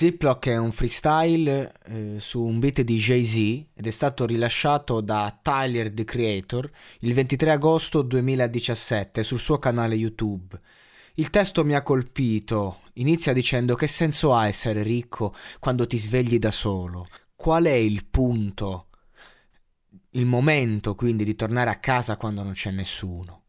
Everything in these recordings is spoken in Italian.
Ziploc è un freestyle eh, su un beat di Jay-Z ed è stato rilasciato da Tyler the Creator il 23 agosto 2017 sul suo canale YouTube. Il testo mi ha colpito, inizia dicendo che senso ha essere ricco quando ti svegli da solo? Qual è il punto? Il momento quindi di tornare a casa quando non c'è nessuno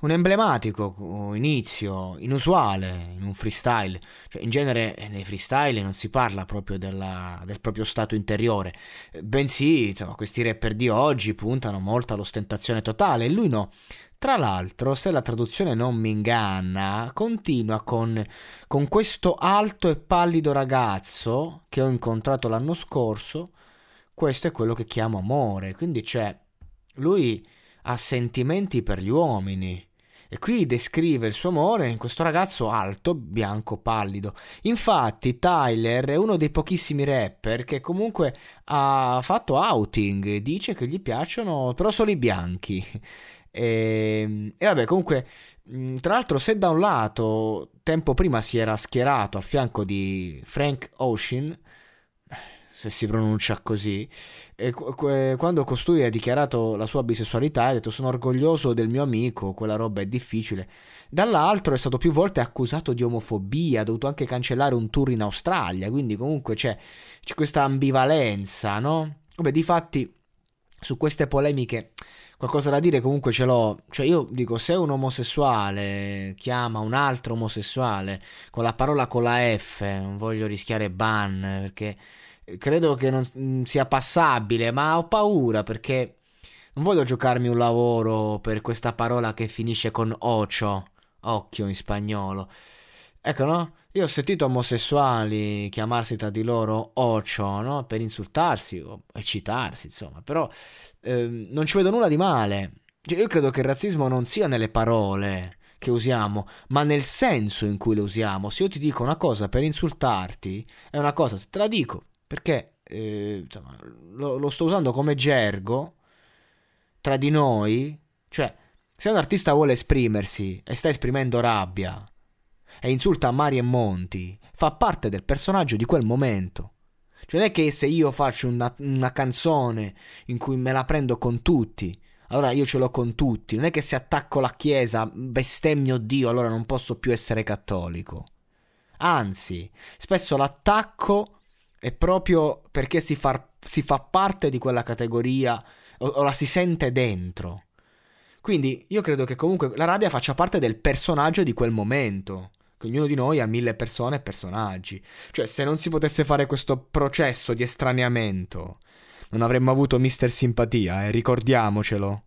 un emblematico inizio, inusuale in un freestyle. Cioè, in genere nei freestyle non si parla proprio della, del proprio stato interiore, bensì insomma, questi rapper di oggi puntano molto all'ostentazione totale e lui no. Tra l'altro, se la traduzione non mi inganna, continua con, con questo alto e pallido ragazzo che ho incontrato l'anno scorso. Questo è quello che chiamo amore. Quindi c'è lui ha sentimenti per gli uomini e qui descrive il suo amore in questo ragazzo alto, bianco, pallido. Infatti Tyler è uno dei pochissimi rapper che comunque ha fatto outing, dice che gli piacciono però solo i bianchi. E, e vabbè, comunque, tra l'altro, se da un lato tempo prima si era schierato al fianco di Frank Ocean, se si pronuncia così, e quando costui ha dichiarato la sua bisessualità ha detto sono orgoglioso del mio amico, quella roba è difficile. Dall'altro è stato più volte accusato di omofobia, ha dovuto anche cancellare un tour in Australia, quindi comunque c'è, c'è questa ambivalenza, no? Vabbè, di fatti su queste polemiche qualcosa da dire comunque ce l'ho. Cioè io dico se un omosessuale chiama un altro omosessuale con la parola con la F, non voglio rischiare ban perché credo che non mm, sia passabile, ma ho paura perché non voglio giocarmi un lavoro per questa parola che finisce con ocio, occhio in spagnolo. Ecco, no? Io ho sentito omosessuali chiamarsi tra di loro ocio, no? Per insultarsi o eccitarsi, insomma. Però eh, non ci vedo nulla di male. Cioè, io credo che il razzismo non sia nelle parole che usiamo, ma nel senso in cui le usiamo. Se io ti dico una cosa per insultarti, è una cosa, se te la dico perché eh, insomma, lo, lo, sto usando come gergo tra di noi, cioè se un artista vuole esprimersi e sta esprimendo rabbia e insulta Mari e Monti, fa parte del personaggio di quel momento. Cioè non è che se io faccio una, una canzone in cui me la prendo con tutti, allora io ce l'ho con tutti, non è che se attacco la Chiesa, bestemmio Dio, allora non posso più essere cattolico. Anzi, spesso l'attacco è proprio perché si fa, si fa parte di quella categoria o, o la si sente dentro. Quindi io credo che comunque la rabbia faccia parte del personaggio di quel momento. Che ognuno di noi ha mille persone e personaggi. Cioè, se non si potesse fare questo processo di estraneamento, non avremmo avuto Mister Simpatia, eh, ricordiamocelo.